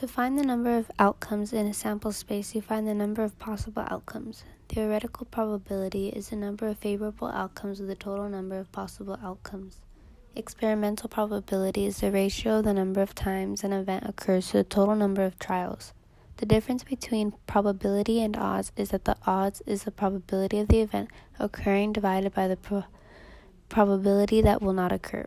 To find the number of outcomes in a sample space, you find the number of possible outcomes. Theoretical probability is the number of favorable outcomes of the total number of possible outcomes. Experimental probability is the ratio of the number of times an event occurs to the total number of trials. The difference between probability and odds is that the odds is the probability of the event occurring divided by the pro- probability that will not occur.